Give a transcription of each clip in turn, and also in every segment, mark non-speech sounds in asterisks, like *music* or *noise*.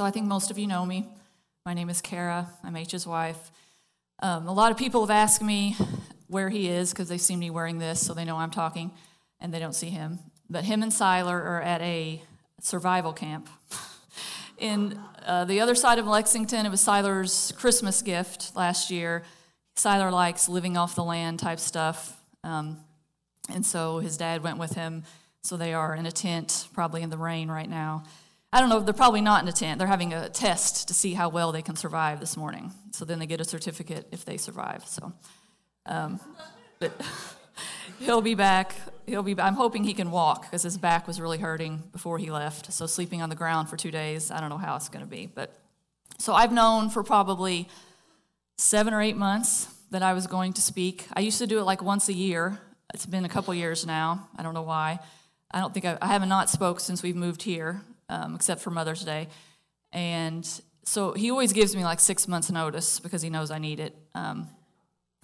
So I think most of you know me. My name is Kara. I'm H's wife. Um, a lot of people have asked me where he is because they've seen me wearing this, so they know I'm talking, and they don't see him. But him and Siler are at a survival camp. *laughs* In uh, the other side of Lexington, it was Siler's Christmas gift last year. Siler likes living off the land type stuff. Um, and so his dad went with him. So they are in a tent, probably in the rain right now. I don't know, they're probably not in a tent. They're having a test to see how well they can survive this morning. So then they get a certificate if they survive. So, um, but *laughs* he'll be back. He'll be. I'm hoping he can walk because his back was really hurting before he left. So sleeping on the ground for two days, I don't know how it's going to be. But so I've known for probably seven or eight months that I was going to speak. I used to do it like once a year. It's been a couple years now. I don't know why. I don't think I, I haven't not spoke since we've moved here um, except for Mother's Day. And so he always gives me like six months' notice because he knows I need it. Um,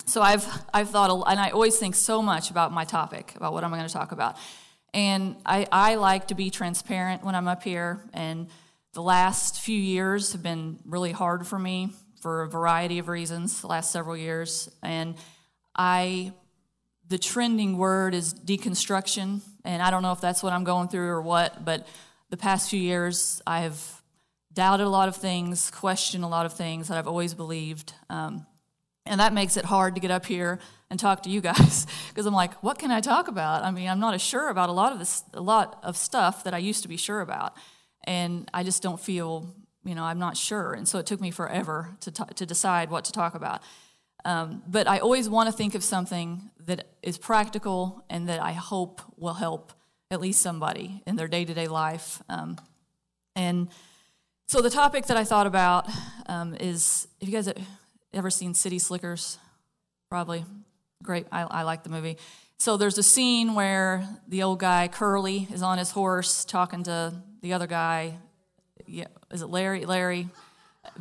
so I've, I've thought, and I always think so much about my topic, about what I'm going to talk about. And I, I like to be transparent when I'm up here. And the last few years have been really hard for me for a variety of reasons, the last several years. And I, the trending word is deconstruction. And I don't know if that's what I'm going through or what, but the past few years, I have doubted a lot of things, questioned a lot of things that I've always believed. Um, and that makes it hard to get up here and talk to you guys *laughs* because I'm like, what can I talk about? I mean, I'm not as sure about a lot of this, a lot of stuff that I used to be sure about, and I just don't feel, you know, I'm not sure. And so it took me forever to t- to decide what to talk about. Um, but I always want to think of something that is practical and that I hope will help at least somebody in their day to day life. Um, and so the topic that I thought about um, is if you guys have ever seen City Slickers? Probably. Great. I, I like the movie. So there's a scene where the old guy, Curly, is on his horse talking to the other guy. Yeah, is it Larry? Larry?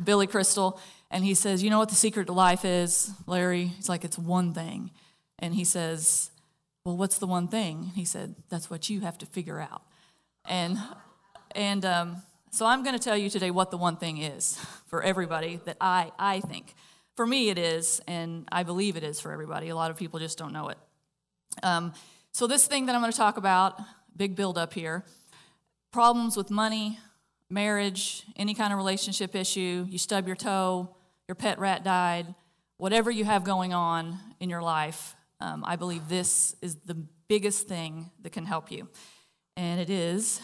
Billy Crystal. And he says, You know what the secret to life is, Larry? He's like, It's one thing. And he says, well, what's the one thing? He said, that's what you have to figure out. And, and um, so I'm going to tell you today what the one thing is for everybody that I, I think. For me, it is, and I believe it is for everybody. A lot of people just don't know it. Um, so, this thing that I'm going to talk about, big build up here problems with money, marriage, any kind of relationship issue, you stub your toe, your pet rat died, whatever you have going on in your life, um, I believe this is the biggest thing that can help you, and it is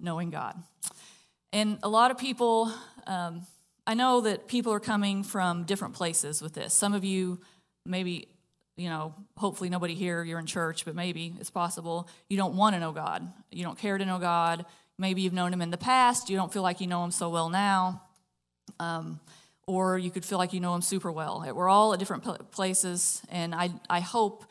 knowing God. And a lot of people, um, I know that people are coming from different places with this. Some of you, maybe, you know, hopefully nobody here, you're in church, but maybe it's possible you don't want to know God. You don't care to know God. Maybe you've known Him in the past, you don't feel like you know Him so well now. Um, or you could feel like you know them super well. We're all at different places, and I, I hope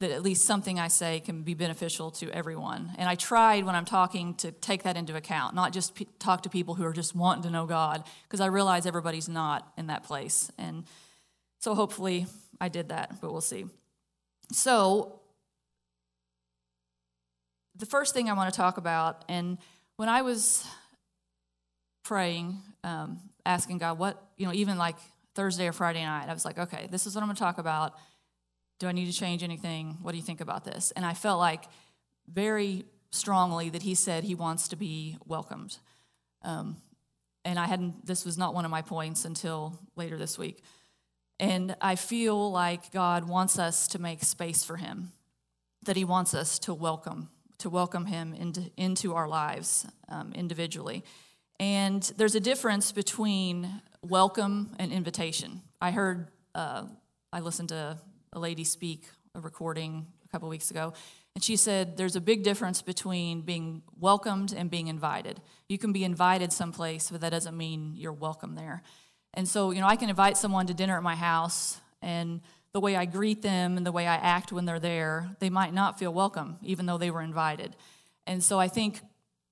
that at least something I say can be beneficial to everyone. And I tried when I'm talking to take that into account, not just p- talk to people who are just wanting to know God, because I realize everybody's not in that place. And so hopefully I did that, but we'll see. So, the first thing I want to talk about, and when I was praying, um, asking God, what, you know, even like Thursday or Friday night, I was like, okay, this is what I'm going to talk about. Do I need to change anything? What do you think about this? And I felt like very strongly that he said he wants to be welcomed. Um, and I hadn't, this was not one of my points until later this week. And I feel like God wants us to make space for him, that he wants us to welcome, to welcome him into, into our lives um, individually. And there's a difference between welcome and invitation. I heard, uh, I listened to a lady speak a recording a couple weeks ago, and she said there's a big difference between being welcomed and being invited. You can be invited someplace, but that doesn't mean you're welcome there. And so, you know, I can invite someone to dinner at my house, and the way I greet them and the way I act when they're there, they might not feel welcome, even though they were invited. And so I think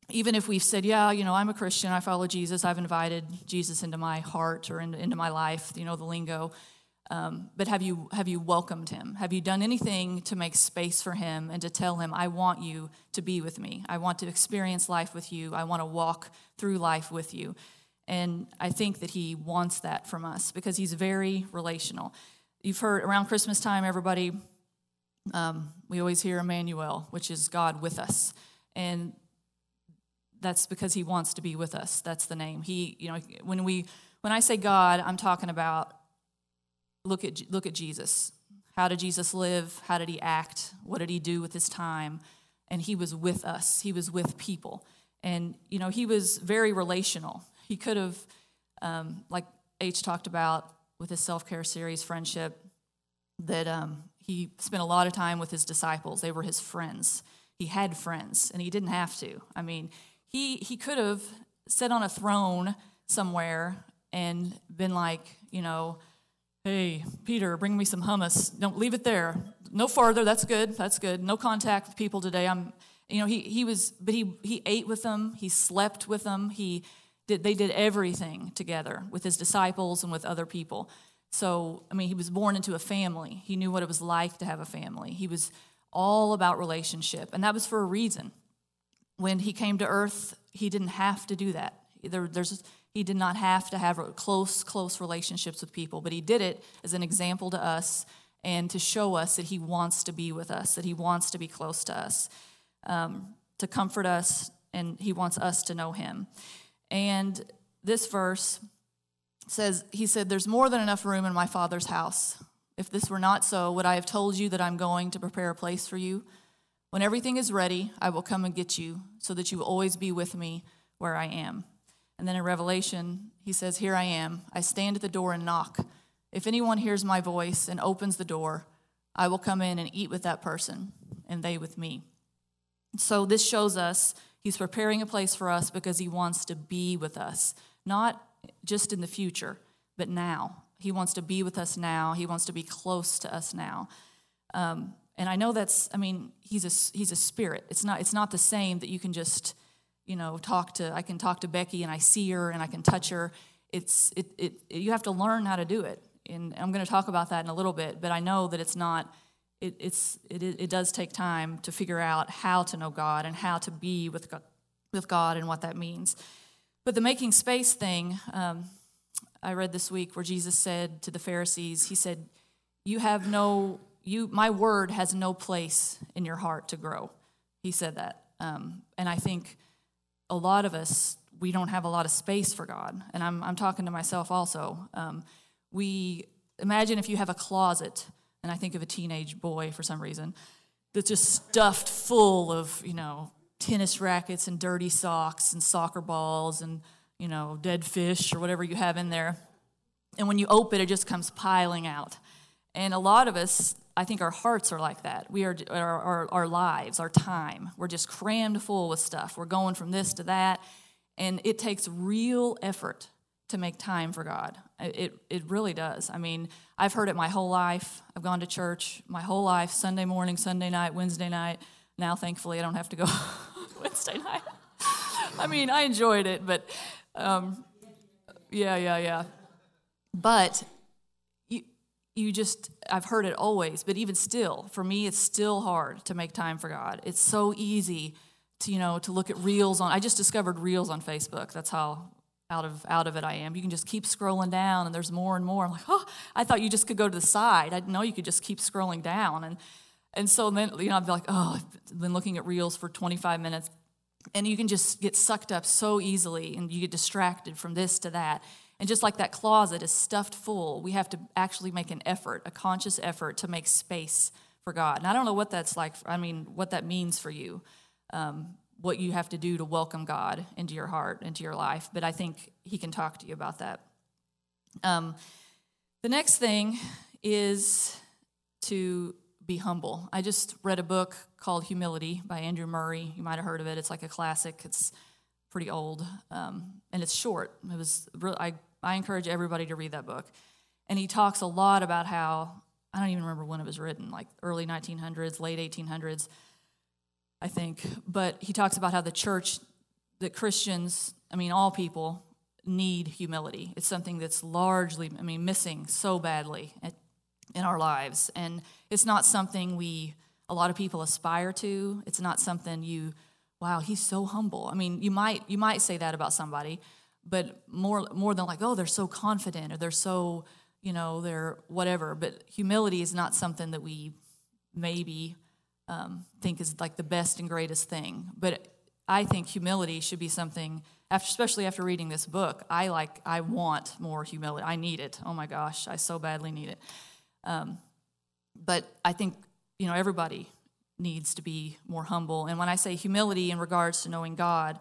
even if we've said, yeah, you know, I'm a Christian, I follow Jesus, I've invited Jesus into my heart or into, into my life, you know, the lingo. Um, but have you have you welcomed him? Have you done anything to make space for him and to tell him, I want you to be with me. I want to experience life with you. I want to walk through life with you. And I think that he wants that from us because he's very relational. You've heard around Christmas time, everybody, um, we always hear Emmanuel, which is God with us. And that's because he wants to be with us. That's the name. He, you know, when we when I say God, I'm talking about look at look at Jesus. How did Jesus live? How did he act? What did he do with his time? And he was with us. He was with people. And you know, he was very relational. He could have um, like H talked about with his self-care series friendship that um, he spent a lot of time with his disciples. They were his friends. He had friends and he didn't have to. I mean, he, he could have sat on a throne somewhere and been like, you know, hey, Peter, bring me some hummus. Don't leave it there. No farther. That's good. That's good. No contact with people today. I'm, you know, he, he was, but he, he ate with them. He slept with them. He did, they did everything together with his disciples and with other people. So, I mean, he was born into a family. He knew what it was like to have a family. He was all about relationship, and that was for a reason when he came to earth, he didn't have to do that. There, there's, he did not have to have close, close relationships with people, but he did it as an example to us and to show us that he wants to be with us, that he wants to be close to us, um, to comfort us, and he wants us to know him. And this verse says, He said, There's more than enough room in my Father's house. If this were not so, would I have told you that I'm going to prepare a place for you? When everything is ready, I will come and get you so that you will always be with me where I am. And then in Revelation, he says, Here I am. I stand at the door and knock. If anyone hears my voice and opens the door, I will come in and eat with that person, and they with me. So this shows us he's preparing a place for us because he wants to be with us, not just in the future, but now. He wants to be with us now. He wants to be close to us now. Um, and I know that's, I mean, he's a, he's a spirit. It's not, it's not the same that you can just, you know, talk to, I can talk to Becky and I see her and I can touch her. It's, it, it, you have to learn how to do it. And I'm going to talk about that in a little bit, but I know that it's not, it, it's, it, it does take time to figure out how to know God and how to be with God, with God and what that means. But the making space thing, um, I read this week where Jesus said to the Pharisees, He said, You have no you, my word has no place in your heart to grow. He said that. Um, and I think a lot of us, we don't have a lot of space for God. And I'm, I'm talking to myself also. Um, we imagine if you have a closet, and I think of a teenage boy for some reason, that's just stuffed full of, you know, tennis rackets and dirty socks and soccer balls and, you know, dead fish or whatever you have in there. And when you open it, it just comes piling out. And a lot of us, I think our hearts are like that. We are, our, our, our, lives, our time, we're just crammed full with stuff. We're going from this to that. And it takes real effort to make time for God. It, it really does. I mean, I've heard it my whole life. I've gone to church my whole life Sunday morning, Sunday night, Wednesday night. Now, thankfully, I don't have to go *laughs* Wednesday night. *laughs* I mean, I enjoyed it, but um, yeah, yeah, yeah. But you just i've heard it always but even still for me it's still hard to make time for god. It's so easy to you know to look at reels on i just discovered reels on facebook. That's how out of out of it i am. You can just keep scrolling down and there's more and more. I'm like oh i thought you just could go to the side. I didn't know you could just keep scrolling down. And and so then you know i'd be like oh i've been looking at reels for 25 minutes. And you can just get sucked up so easily and you get distracted from this to that and just like that closet is stuffed full, we have to actually make an effort, a conscious effort to make space for God. And I don't know what that's like, I mean, what that means for you, um, what you have to do to welcome God into your heart, into your life. But I think He can talk to you about that. Um, the next thing is to be humble. I just read a book called Humility by Andrew Murray. You might have heard of it. It's like a classic. It's pretty old, um, and it's short. It was really, I I encourage everybody to read that book. And he talks a lot about how, I don't even remember when it was written, like early 1900s, late 1800s, I think. But he talks about how the church, that Christians, I mean, all people, need humility. It's something that's largely, I mean, missing so badly in our lives. And it's not something we, a lot of people aspire to. It's not something you, wow, he's so humble. I mean, you might, you might say that about somebody, but more more than like, oh, they're so confident or they're so, you know, they're whatever. But humility is not something that we maybe um, think is like the best and greatest thing. But I think humility should be something, after, especially after reading this book. I like, I want more humility. I need it. Oh my gosh, I so badly need it. Um, but I think you know everybody needs to be more humble. And when I say humility in regards to knowing God,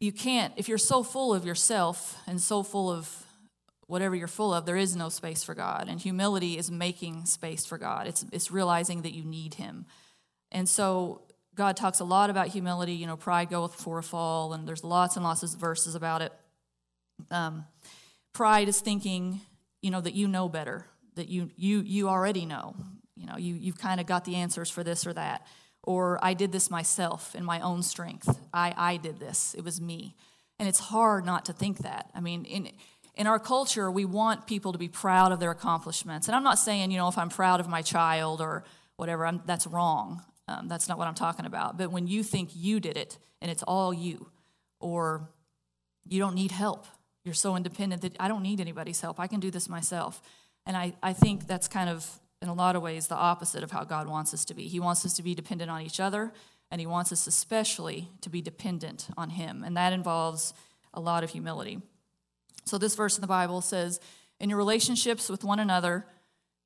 you can't if you're so full of yourself and so full of whatever you're full of, there is no space for God. And humility is making space for God. It's it's realizing that you need Him. And so God talks a lot about humility. You know, pride goeth before a fall, and there's lots and lots of verses about it. Um, pride is thinking, you know, that you know better, that you you you already know. You know, you you've kind of got the answers for this or that, or I did this myself in my own strength. I I did this. It was me, and it's hard not to think that. I mean, in in our culture, we want people to be proud of their accomplishments, and I'm not saying you know if I'm proud of my child or whatever, I'm, that's wrong. Um, that's not what I'm talking about. But when you think you did it and it's all you, or you don't need help, you're so independent that I don't need anybody's help. I can do this myself. And I, I think that's kind of, in a lot of ways, the opposite of how God wants us to be. He wants us to be dependent on each other, and He wants us especially to be dependent on Him. And that involves a lot of humility. So, this verse in the Bible says, In your relationships with one another,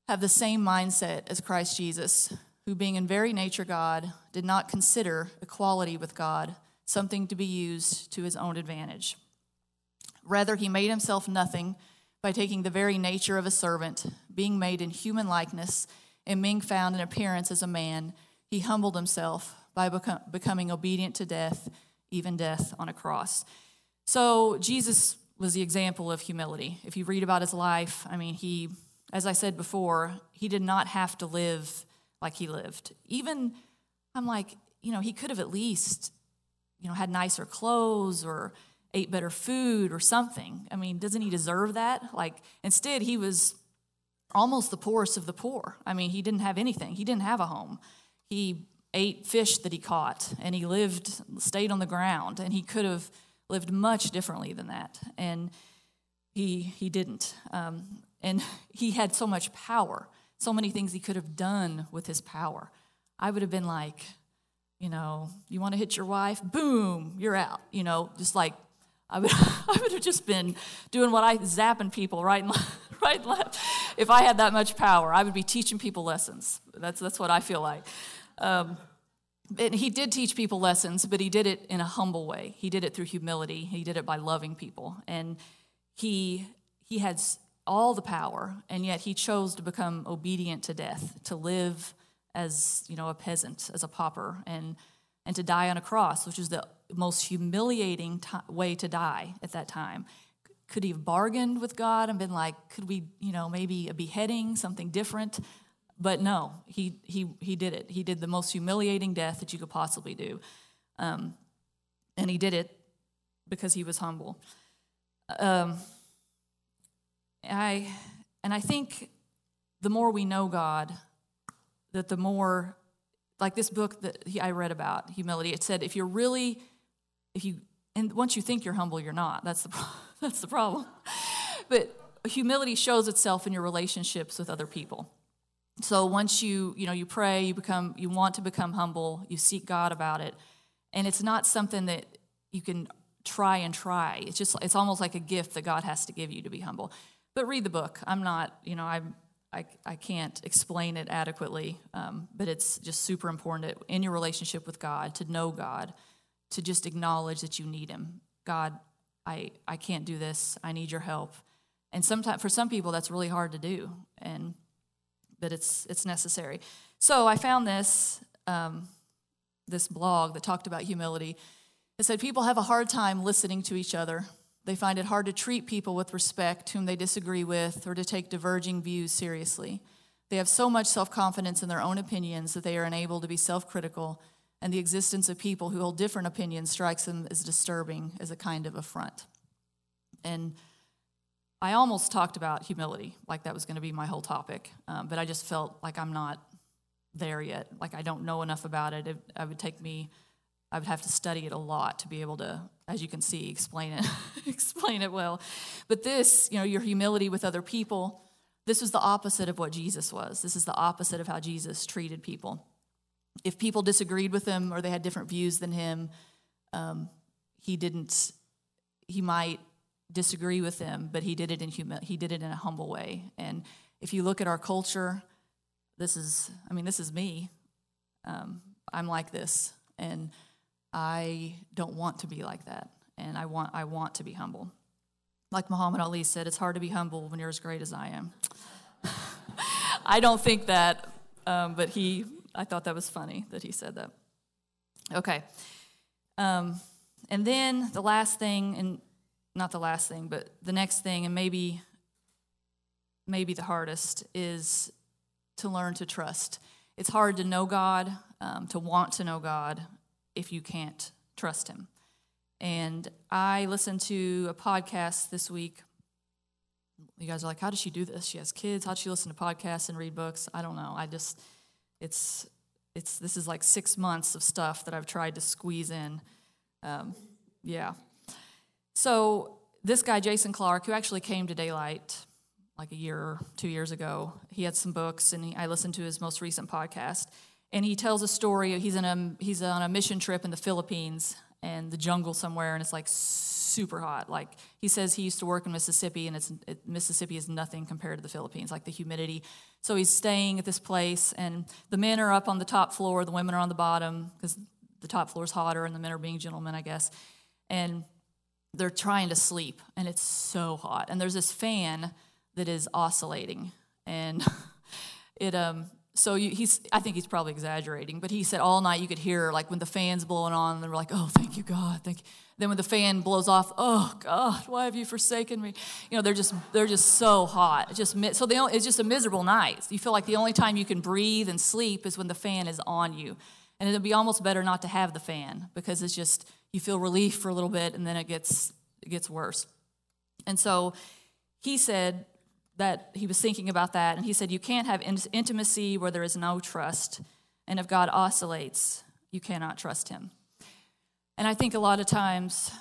have the same mindset as Christ Jesus who, being in very nature God, did not consider equality with God something to be used to his own advantage. Rather, he made himself nothing by taking the very nature of a servant, being made in human likeness, and being found in appearance as a man, he humbled himself by become, becoming obedient to death, even death on a cross. So, Jesus was the example of humility. If you read about his life, I mean, he, as I said before, he did not have to live like he lived. Even, I'm like, you know, he could have at least, you know, had nicer clothes or ate better food or something. I mean, doesn't he deserve that? Like, instead, he was almost the poorest of the poor. I mean, he didn't have anything, he didn't have a home. He ate fish that he caught and he lived, stayed on the ground, and he could have lived much differently than that. And he, he didn't. Um, and *laughs* he had so much power so many things he could have done with his power. I would have been like, you know, you want to hit your wife? Boom, you're out. You know, just like I would, *laughs* I would have just been doing what I zapping people right and left, *laughs* right and left. If I had that much power, I would be teaching people lessons. That's that's what I feel like. Um, and he did teach people lessons, but he did it in a humble way. He did it through humility. He did it by loving people, and he he had all the power, and yet he chose to become obedient to death, to live as you know a peasant, as a pauper, and and to die on a cross, which is the most humiliating t- way to die at that time. Could he have bargained with God and been like, could we, you know, maybe a beheading, something different? But no, he he he did it. He did the most humiliating death that you could possibly do, um, and he did it because he was humble. Um, I, and I think the more we know God, that the more, like this book that I read about humility, it said if you're really, if you, and once you think you're humble, you're not. That's the, *laughs* that's the problem. But humility shows itself in your relationships with other people. So once you, you know, you pray, you become, you want to become humble, you seek God about it, and it's not something that you can try and try. It's just, it's almost like a gift that God has to give you to be humble. But read the book. I'm not, you know, I'm, I, I can't explain it adequately, um, but it's just super important in your relationship with God to know God, to just acknowledge that you need Him. God, I, I can't do this. I need your help. And sometimes for some people that's really hard to do, and but it's it's necessary. So I found this um, this blog that talked about humility. It said people have a hard time listening to each other they find it hard to treat people with respect whom they disagree with or to take diverging views seriously. They have so much self confidence in their own opinions that they are unable to be self critical, and the existence of people who hold different opinions strikes them as disturbing, as a kind of affront. And I almost talked about humility, like that was going to be my whole topic, um, but I just felt like I'm not there yet. Like I don't know enough about it. It, it would take me I would have to study it a lot to be able to, as you can see, explain it, *laughs* explain it well. But this, you know, your humility with other people, this was the opposite of what Jesus was. This is the opposite of how Jesus treated people. If people disagreed with him or they had different views than him, um, he didn't. He might disagree with them, but he did it in humi- he did it in a humble way. And if you look at our culture, this is, I mean, this is me. Um, I'm like this, and I don't want to be like that, and I want I want to be humble. Like Muhammad Ali said, it's hard to be humble when you're as great as I am. *laughs* I don't think that, um, but he, I thought that was funny that he said that. Okay. Um, and then the last thing, and not the last thing, but the next thing, and maybe, maybe the hardest, is to learn to trust. It's hard to know God, um, to want to know God, if you can't trust Him. And I listened to a podcast this week. You guys are like, how does she do this? She has kids. How does she listen to podcasts and read books? I don't know. I just, it's, it's, this is like six months of stuff that I've tried to squeeze in. Um, yeah. So this guy, Jason Clark, who actually came to Daylight like a year two years ago, he had some books, and he, I listened to his most recent podcast. And he tells a story. He's in a he's on a mission trip in the Philippines, and the jungle somewhere, and it's like super hot. Like he says, he used to work in Mississippi, and it's it, Mississippi is nothing compared to the Philippines, like the humidity. So he's staying at this place, and the men are up on the top floor, the women are on the bottom because the top floor is hotter, and the men are being gentlemen, I guess. And they're trying to sleep, and it's so hot. And there's this fan that is oscillating, and *laughs* it um so you, he's i think he's probably exaggerating but he said all night you could hear like when the fan's blowing on and they're like oh thank you god thank you. Then when the fan blows off oh god why have you forsaken me? You know they're just they're just so hot. Just so they it's just a miserable night. You feel like the only time you can breathe and sleep is when the fan is on you. And it'd be almost better not to have the fan because it's just you feel relief for a little bit and then it gets it gets worse. And so he said that he was thinking about that, and he said, You can't have intimacy where there is no trust. And if God oscillates, you cannot trust him. And I think a lot of times,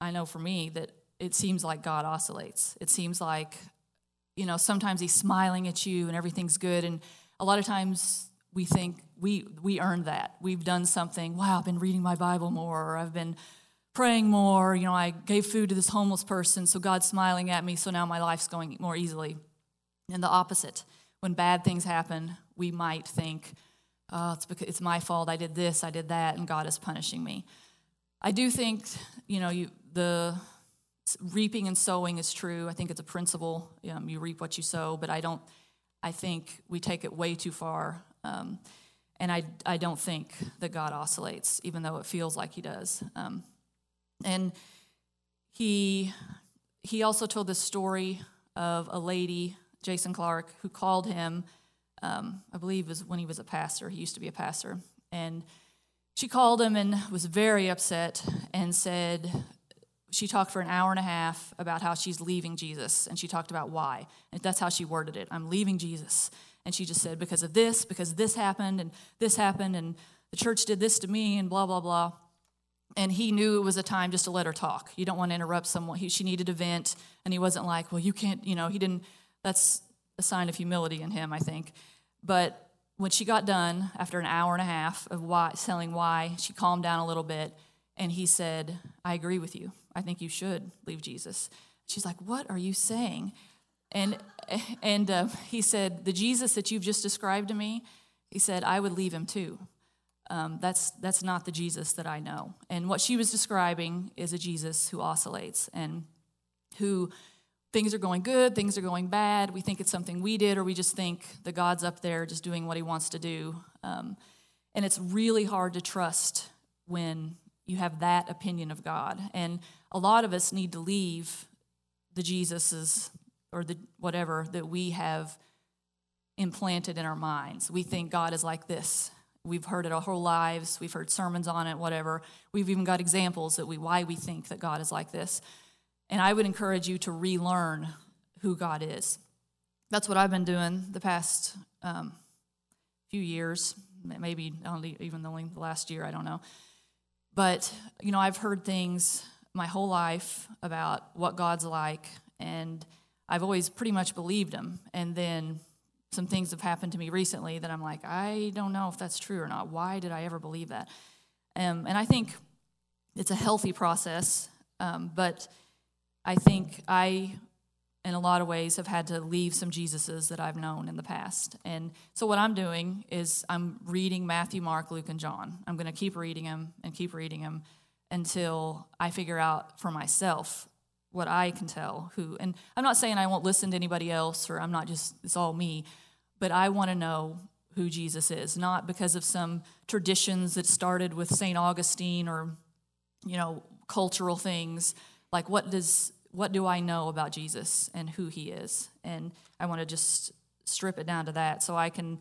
I know for me, that it seems like God oscillates. It seems like, you know, sometimes he's smiling at you and everything's good. And a lot of times we think we, we earned that. We've done something. Wow, I've been reading my Bible more, or I've been praying more. You know, I gave food to this homeless person, so God's smiling at me, so now my life's going more easily. And the opposite, when bad things happen, we might think, oh, it's, because it's my fault. I did this, I did that, and God is punishing me. I do think, you know, you, the reaping and sowing is true. I think it's a principle. Um, you reap what you sow, but I don't. I think we take it way too far. Um, and I, I don't think that God oscillates, even though it feels like He does. Um, and he, he also told the story of a lady, Jason Clark, who called him, um, I believe was when he was a pastor. He used to be a pastor. And she called him and was very upset and said, she talked for an hour and a half about how she's leaving Jesus, and she talked about why. And that's how she worded it I'm leaving Jesus. And she just said, because of this, because this happened, and this happened, and the church did this to me, and blah, blah, blah and he knew it was a time just to let her talk. You don't want to interrupt someone. He, she needed to vent, and he wasn't like, well, you can't, you know, he didn't. That's a sign of humility in him, I think. But when she got done, after an hour and a half of why, telling why, she calmed down a little bit, and he said, I agree with you. I think you should leave Jesus. She's like, What are you saying? And, and uh, he said, The Jesus that you've just described to me, he said, I would leave him too. Um, that's, that's not the Jesus that I know. And what she was describing is a Jesus who oscillates and who things are going good, things are going bad. We think it's something we did, or we just think the God's up there just doing what he wants to do. Um, and it's really hard to trust when you have that opinion of God. And a lot of us need to leave the Jesus's or the whatever that we have implanted in our minds. We think God is like this We've heard it our whole lives. We've heard sermons on it, whatever. We've even got examples that we why we think that God is like this. And I would encourage you to relearn who God is. That's what I've been doing the past um, few years, maybe only even only the last year. I don't know. But, you know, I've heard things my whole life about what God's like, and I've always pretty much believed him. And then some things have happened to me recently that I'm like, I don't know if that's true or not. Why did I ever believe that? Um, and I think it's a healthy process, um, but I think I, in a lot of ways, have had to leave some Jesuses that I've known in the past. And so what I'm doing is I'm reading Matthew, Mark, Luke, and John. I'm going to keep reading them and keep reading them until I figure out for myself what I can tell who. And I'm not saying I won't listen to anybody else or I'm not just, it's all me, but I want to know who Jesus is, not because of some traditions that started with St. Augustine or, you know, cultural things. Like, what does, what do I know about Jesus and who he is? And I want to just strip it down to that so I can,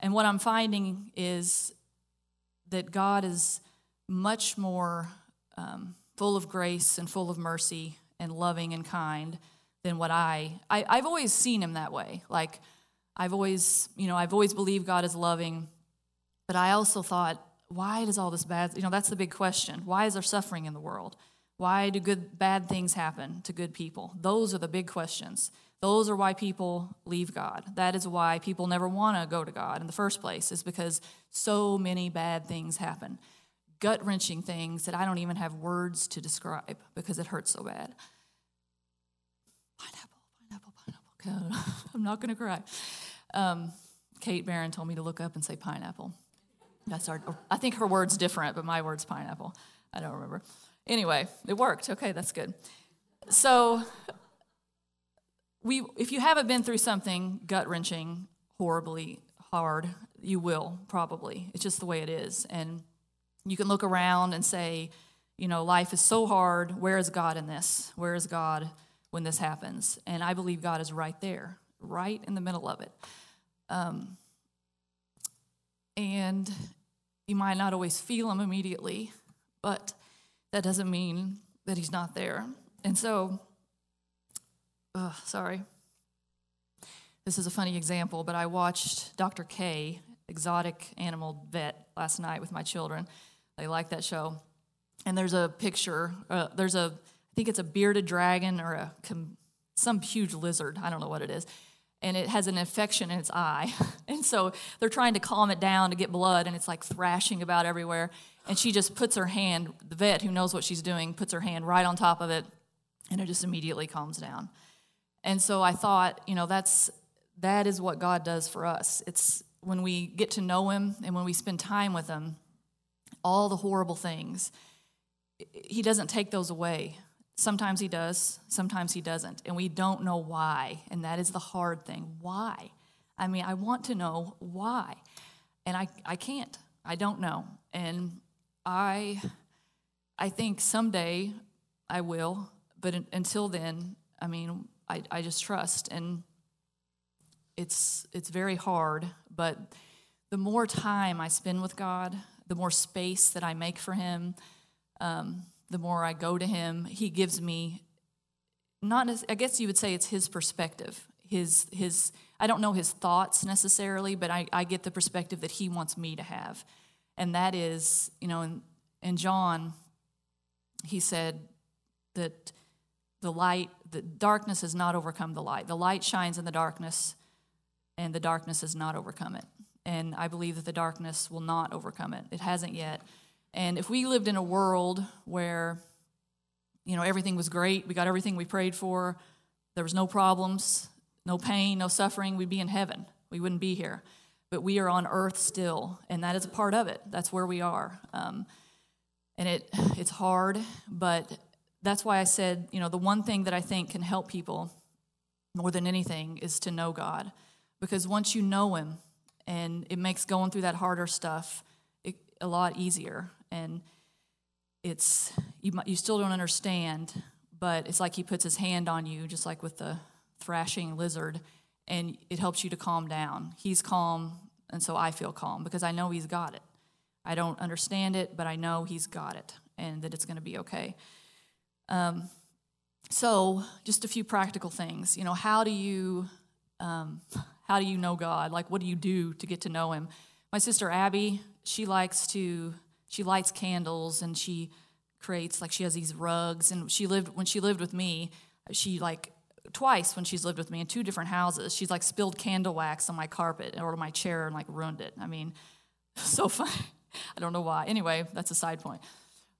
and what I'm finding is that God is much more um, full of grace and full of mercy and loving and kind than what I, I I've always seen him that way. Like I've always, you know, I've always believed God is loving, but I also thought, why does all this bad, you know, that's the big question. Why is there suffering in the world? Why do good bad things happen to good people? Those are the big questions. Those are why people leave God. That is why people never want to go to God in the first place, is because so many bad things happen gut wrenching things that I don't even have words to describe because it hurts so bad. Pineapple, pineapple, pineapple. *laughs* *laughs* I'm not going to cry. Um, Kate Barron told me to look up and say pineapple. That's our, I think her word's different, but my word's pineapple. I don't remember. Anyway, it worked. Okay, that's good. So, we, if you haven't been through something gut wrenching, horribly hard, you will probably. It's just the way it is. And you can look around and say, you know, life is so hard. Where is God in this? Where is God when this happens? And I believe God is right there, right in the middle of it. Um, and you might not always feel Him immediately, but that doesn't mean that He's not there. And so, uh, sorry. This is a funny example, but I watched Dr. K, exotic animal vet, last night with my children. They like that show. And there's a picture, uh, there's a, I think it's a bearded dragon or a some huge lizard. I don't know what it is. And it has an infection in its eye. *laughs* and so they're trying to calm it down to get blood, and it's like thrashing about everywhere. And she just puts her hand, the vet who knows what she's doing, puts her hand right on top of it, and it just immediately calms down. And so I thought, you know, that's that is what God does for us. It's when we get to know him and when we spend time with him, all the horrible things, he doesn't take those away. Sometimes he does, sometimes he doesn't. And we don't know why. And that is the hard thing. Why? I mean, I want to know why. And I, I can't. I don't know. And I I think someday I will, but until then, I mean, I, I just trust. And it's it's very hard, but the more time I spend with God, the more space that I make for Him, um, the more I go to Him. He gives me not. As, I guess you would say it's His perspective. His His. I don't know His thoughts necessarily, but I, I get the perspective that He wants me to have, and that is, you know, in, in John, he said that the light, the darkness has not overcome the light. The light shines in the darkness, and the darkness has not overcome it and I believe that the darkness will not overcome it. It hasn't yet. And if we lived in a world where, you know, everything was great, we got everything we prayed for, there was no problems, no pain, no suffering, we'd be in heaven. We wouldn't be here. But we are on earth still, and that is a part of it. That's where we are. Um, and it it's hard, but that's why I said, you know, the one thing that I think can help people more than anything is to know God. Because once you know Him, and it makes going through that harder stuff a lot easier. And it's you you still don't understand, but it's like he puts his hand on you, just like with the thrashing lizard, and it helps you to calm down. He's calm, and so I feel calm because I know he's got it. I don't understand it, but I know he's got it, and that it's going to be okay. Um, so, just a few practical things. You know, how do you um, how do you know God? Like, what do you do to get to know Him? My sister Abby, she likes to she lights candles and she creates like she has these rugs and she lived when she lived with me she like twice when she's lived with me in two different houses she's like spilled candle wax on my carpet or my chair and like ruined it. I mean *laughs* so funny i don't know why. Anyway that's a side point.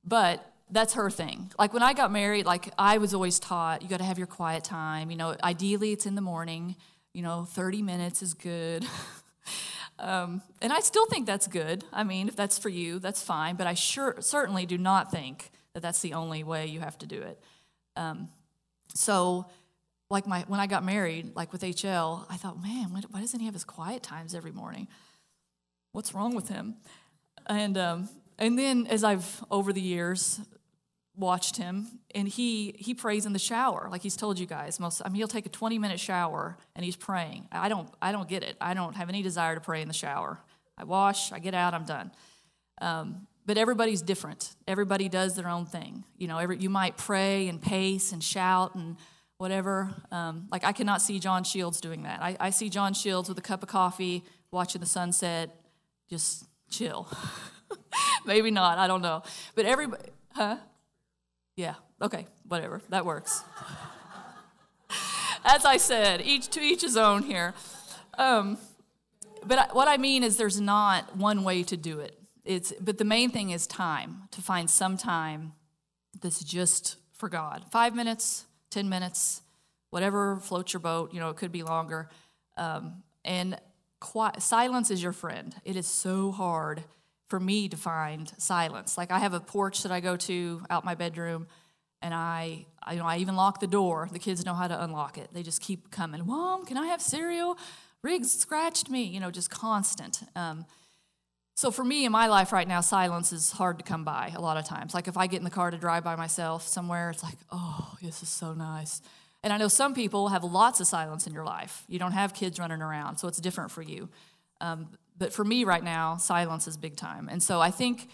But that's her thing. Like when i got married like i was always taught you got to have your quiet time. You know ideally it's in the morning you know 30 minutes is good *laughs* um, and i still think that's good i mean if that's for you that's fine but i sure certainly do not think that that's the only way you have to do it um, so like my when I got married, like with HL, I thought, man, why, doesn't he have his quiet times every morning? What's wrong with him? And um, and then as I've over the years watched him, and he he prays in the shower, like he's told you guys. Most I mean, he'll take a twenty minute shower and he's praying. I don't I don't get it. I don't have any desire to pray in the shower. I wash, I get out, I'm done. Um, but everybody's different. Everybody does their own thing. You know, every, you might pray and pace and shout and whatever. Um, like I cannot see John Shields doing that. I, I see John Shields with a cup of coffee, watching the sunset, just chill. *laughs* Maybe not. I don't know. But everybody, huh? Yeah. Okay. Whatever. That works. *laughs* As I said, each to each his own here. Um, but I, what I mean is, there's not one way to do it. It's but the main thing is time to find some time that's just for God. Five minutes, 10 minutes, whatever floats your boat. You know, it could be longer. Um, and quiet, silence is your friend. It is so hard for me to find silence. Like I have a porch that I go to out my bedroom, and I, I, you know, I even lock the door. The kids know how to unlock it. They just keep coming. Mom, can I have cereal? Riggs scratched me. You know, just constant. Um, so for me in my life right now, silence is hard to come by a lot of times. Like if I get in the car to drive by myself somewhere, it's like, oh, this is so nice. And I know some people have lots of silence in your life. You don't have kids running around, so it's different for you. Um, but for me right now, silence is big time. And so I think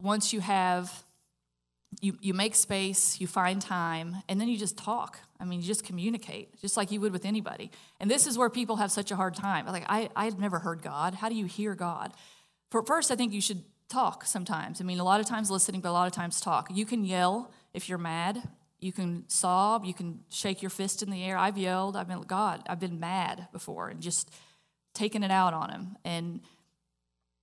once you have, you, you make space, you find time, and then you just talk. I mean, you just communicate, just like you would with anybody. And this is where people have such a hard time. Like, I, I had never heard God. How do you hear God? For first, I think you should talk sometimes. I mean, a lot of times listening, but a lot of times talk. You can yell if you're mad. You can sob. You can shake your fist in the air. I've yelled. I've been, God, I've been mad before and just taken it out on him. And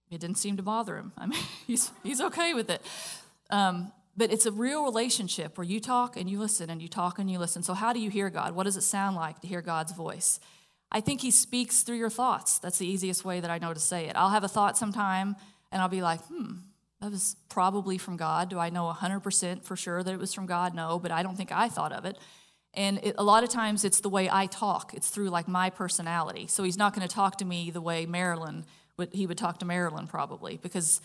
it didn't seem to bother him. I mean, *laughs* he's, he's okay with it. Um, but it's a real relationship where you talk and you listen and you talk and you listen. So, how do you hear God? What does it sound like to hear God's voice? I think he speaks through your thoughts. That's the easiest way that I know to say it. I'll have a thought sometime and I'll be like, hmm, that was probably from God. Do I know 100% for sure that it was from God? No, but I don't think I thought of it. And it, a lot of times it's the way I talk, it's through like my personality. So he's not going to talk to me the way Marilyn would, he would talk to Marilyn probably because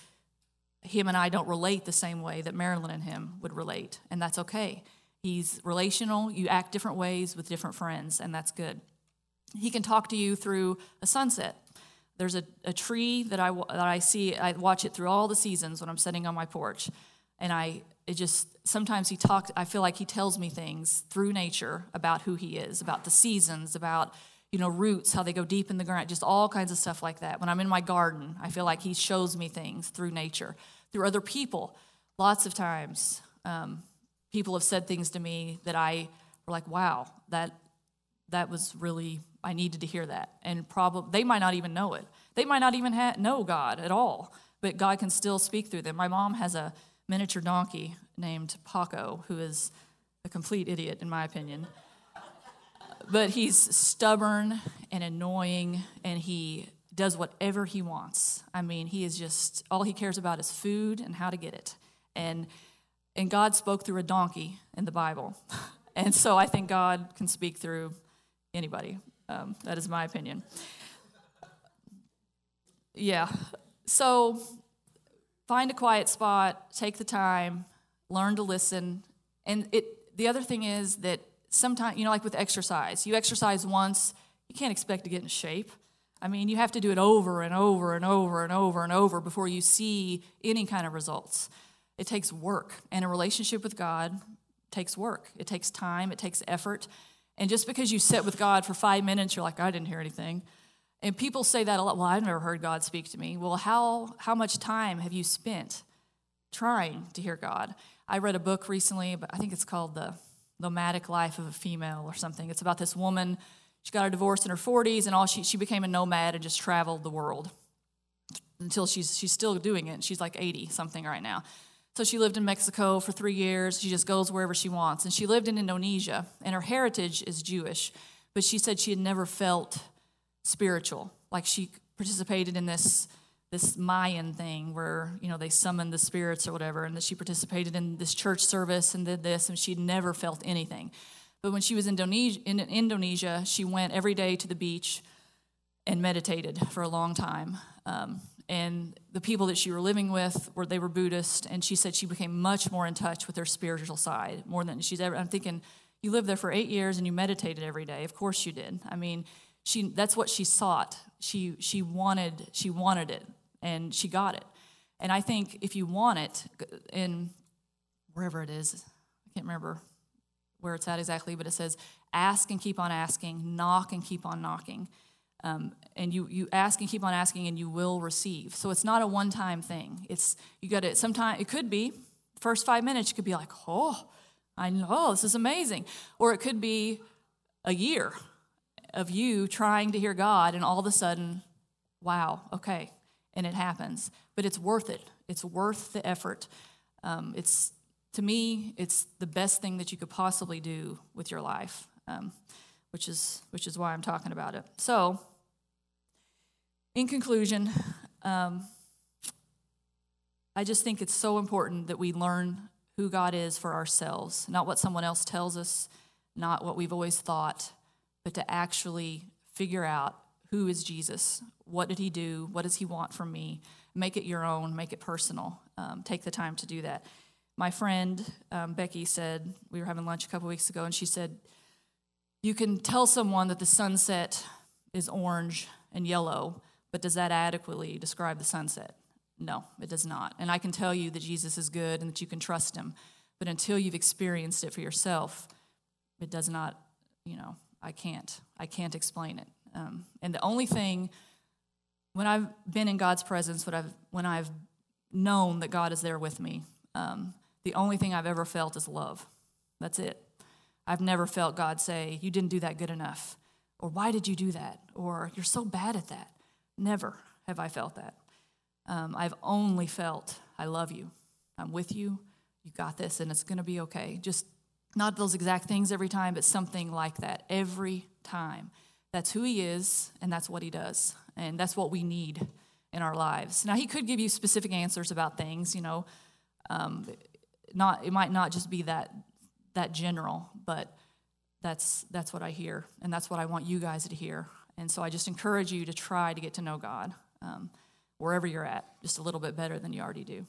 him and I don't relate the same way that Marilyn and him would relate. And that's okay. He's relational, you act different ways with different friends, and that's good. He can talk to you through a sunset. There's a, a tree that I, that I see, I watch it through all the seasons when I'm sitting on my porch. And I, it just, sometimes he talks, I feel like he tells me things through nature about who he is, about the seasons, about, you know, roots, how they go deep in the ground, just all kinds of stuff like that. When I'm in my garden, I feel like he shows me things through nature, through other people. Lots of times, um, people have said things to me that I were like, wow, that, that was really I needed to hear that. And probably they might not even know it. They might not even ha- know God at all, but God can still speak through them. My mom has a miniature donkey named Paco, who is a complete idiot, in my opinion. but he's stubborn and annoying, and he does whatever he wants. I mean, he is just all he cares about is food and how to get it. And and God spoke through a donkey in the Bible. *laughs* And so I think God can speak through anybody. Um, that is my opinion. Yeah. So find a quiet spot, take the time, learn to listen. And it the other thing is that sometimes, you know, like with exercise, you exercise once, you can't expect to get in shape. I mean, you have to do it over and over and over and over and over before you see any kind of results. It takes work, and a relationship with God takes work. It takes time, it takes effort. And just because you sit with God for five minutes, you're like, I didn't hear anything. And people say that a lot. Well, I've never heard God speak to me. Well, how, how much time have you spent trying to hear God. I read a book recently, but I think it's called The Nomadic Life of a Female or something. It's about this woman. She got a divorce in her 40s, and all she, she became a nomad and just traveled the world until she's, she's still doing it. She's like 80 something right now. So she lived in Mexico for three years. She just goes wherever she wants. And she lived in Indonesia, and her heritage is Jewish. But she said she had never felt spiritual. Like she participated in this this Mayan thing where you know they summoned the spirits or whatever, and that she participated in this church service and did this, and she'd never felt anything. But when she was in Indonesia, in Indonesia, she went every day to the beach and meditated for a long time. Um, and the people that she were living with were they were Buddhist, and she said she became much more in touch with her spiritual side more than she's ever. I'm thinking, you lived there for eight years and you meditated every day. Of course you did. I mean, she that's what she sought. She she wanted she wanted it and she got it. And I think if you want it in wherever it is, I can't remember where it's at exactly, but it says, ask and keep on asking, knock and keep on knocking. Um, and you, you ask and keep on asking and you will receive. So it's not a one time thing. It's, you got to, sometimes, it could be, first five minutes, you could be like, oh, I know, this is amazing. Or it could be a year of you trying to hear God and all of a sudden, wow, okay, and it happens. But it's worth it. It's worth the effort. Um, it's to me, it's the best thing that you could possibly do with your life, um, which is which is why I'm talking about it. So, in conclusion, um, I just think it's so important that we learn who God is for ourselves, not what someone else tells us, not what we've always thought, but to actually figure out who is Jesus? What did he do? What does he want from me? Make it your own, make it personal. Um, take the time to do that. My friend um, Becky said, we were having lunch a couple weeks ago, and she said, You can tell someone that the sunset is orange and yellow, but does that adequately describe the sunset? No, it does not. And I can tell you that Jesus is good and that you can trust him, but until you've experienced it for yourself, it does not, you know, I can't. I can't explain it. Um, and the only thing, when I've been in God's presence, when I've, when I've known that God is there with me, um, the only thing I've ever felt is love. That's it. I've never felt God say, You didn't do that good enough, or Why did you do that, or You're so bad at that. Never have I felt that. Um, I've only felt, I love you. I'm with you. You got this, and it's going to be okay. Just not those exact things every time, but something like that every time. That's who he is, and that's what he does. And that's what we need in our lives. Now, he could give you specific answers about things, you know. Um, not, it might not just be that, that general, but that's, that's what I hear, and that's what I want you guys to hear. And so I just encourage you to try to get to know God um, wherever you're at, just a little bit better than you already do.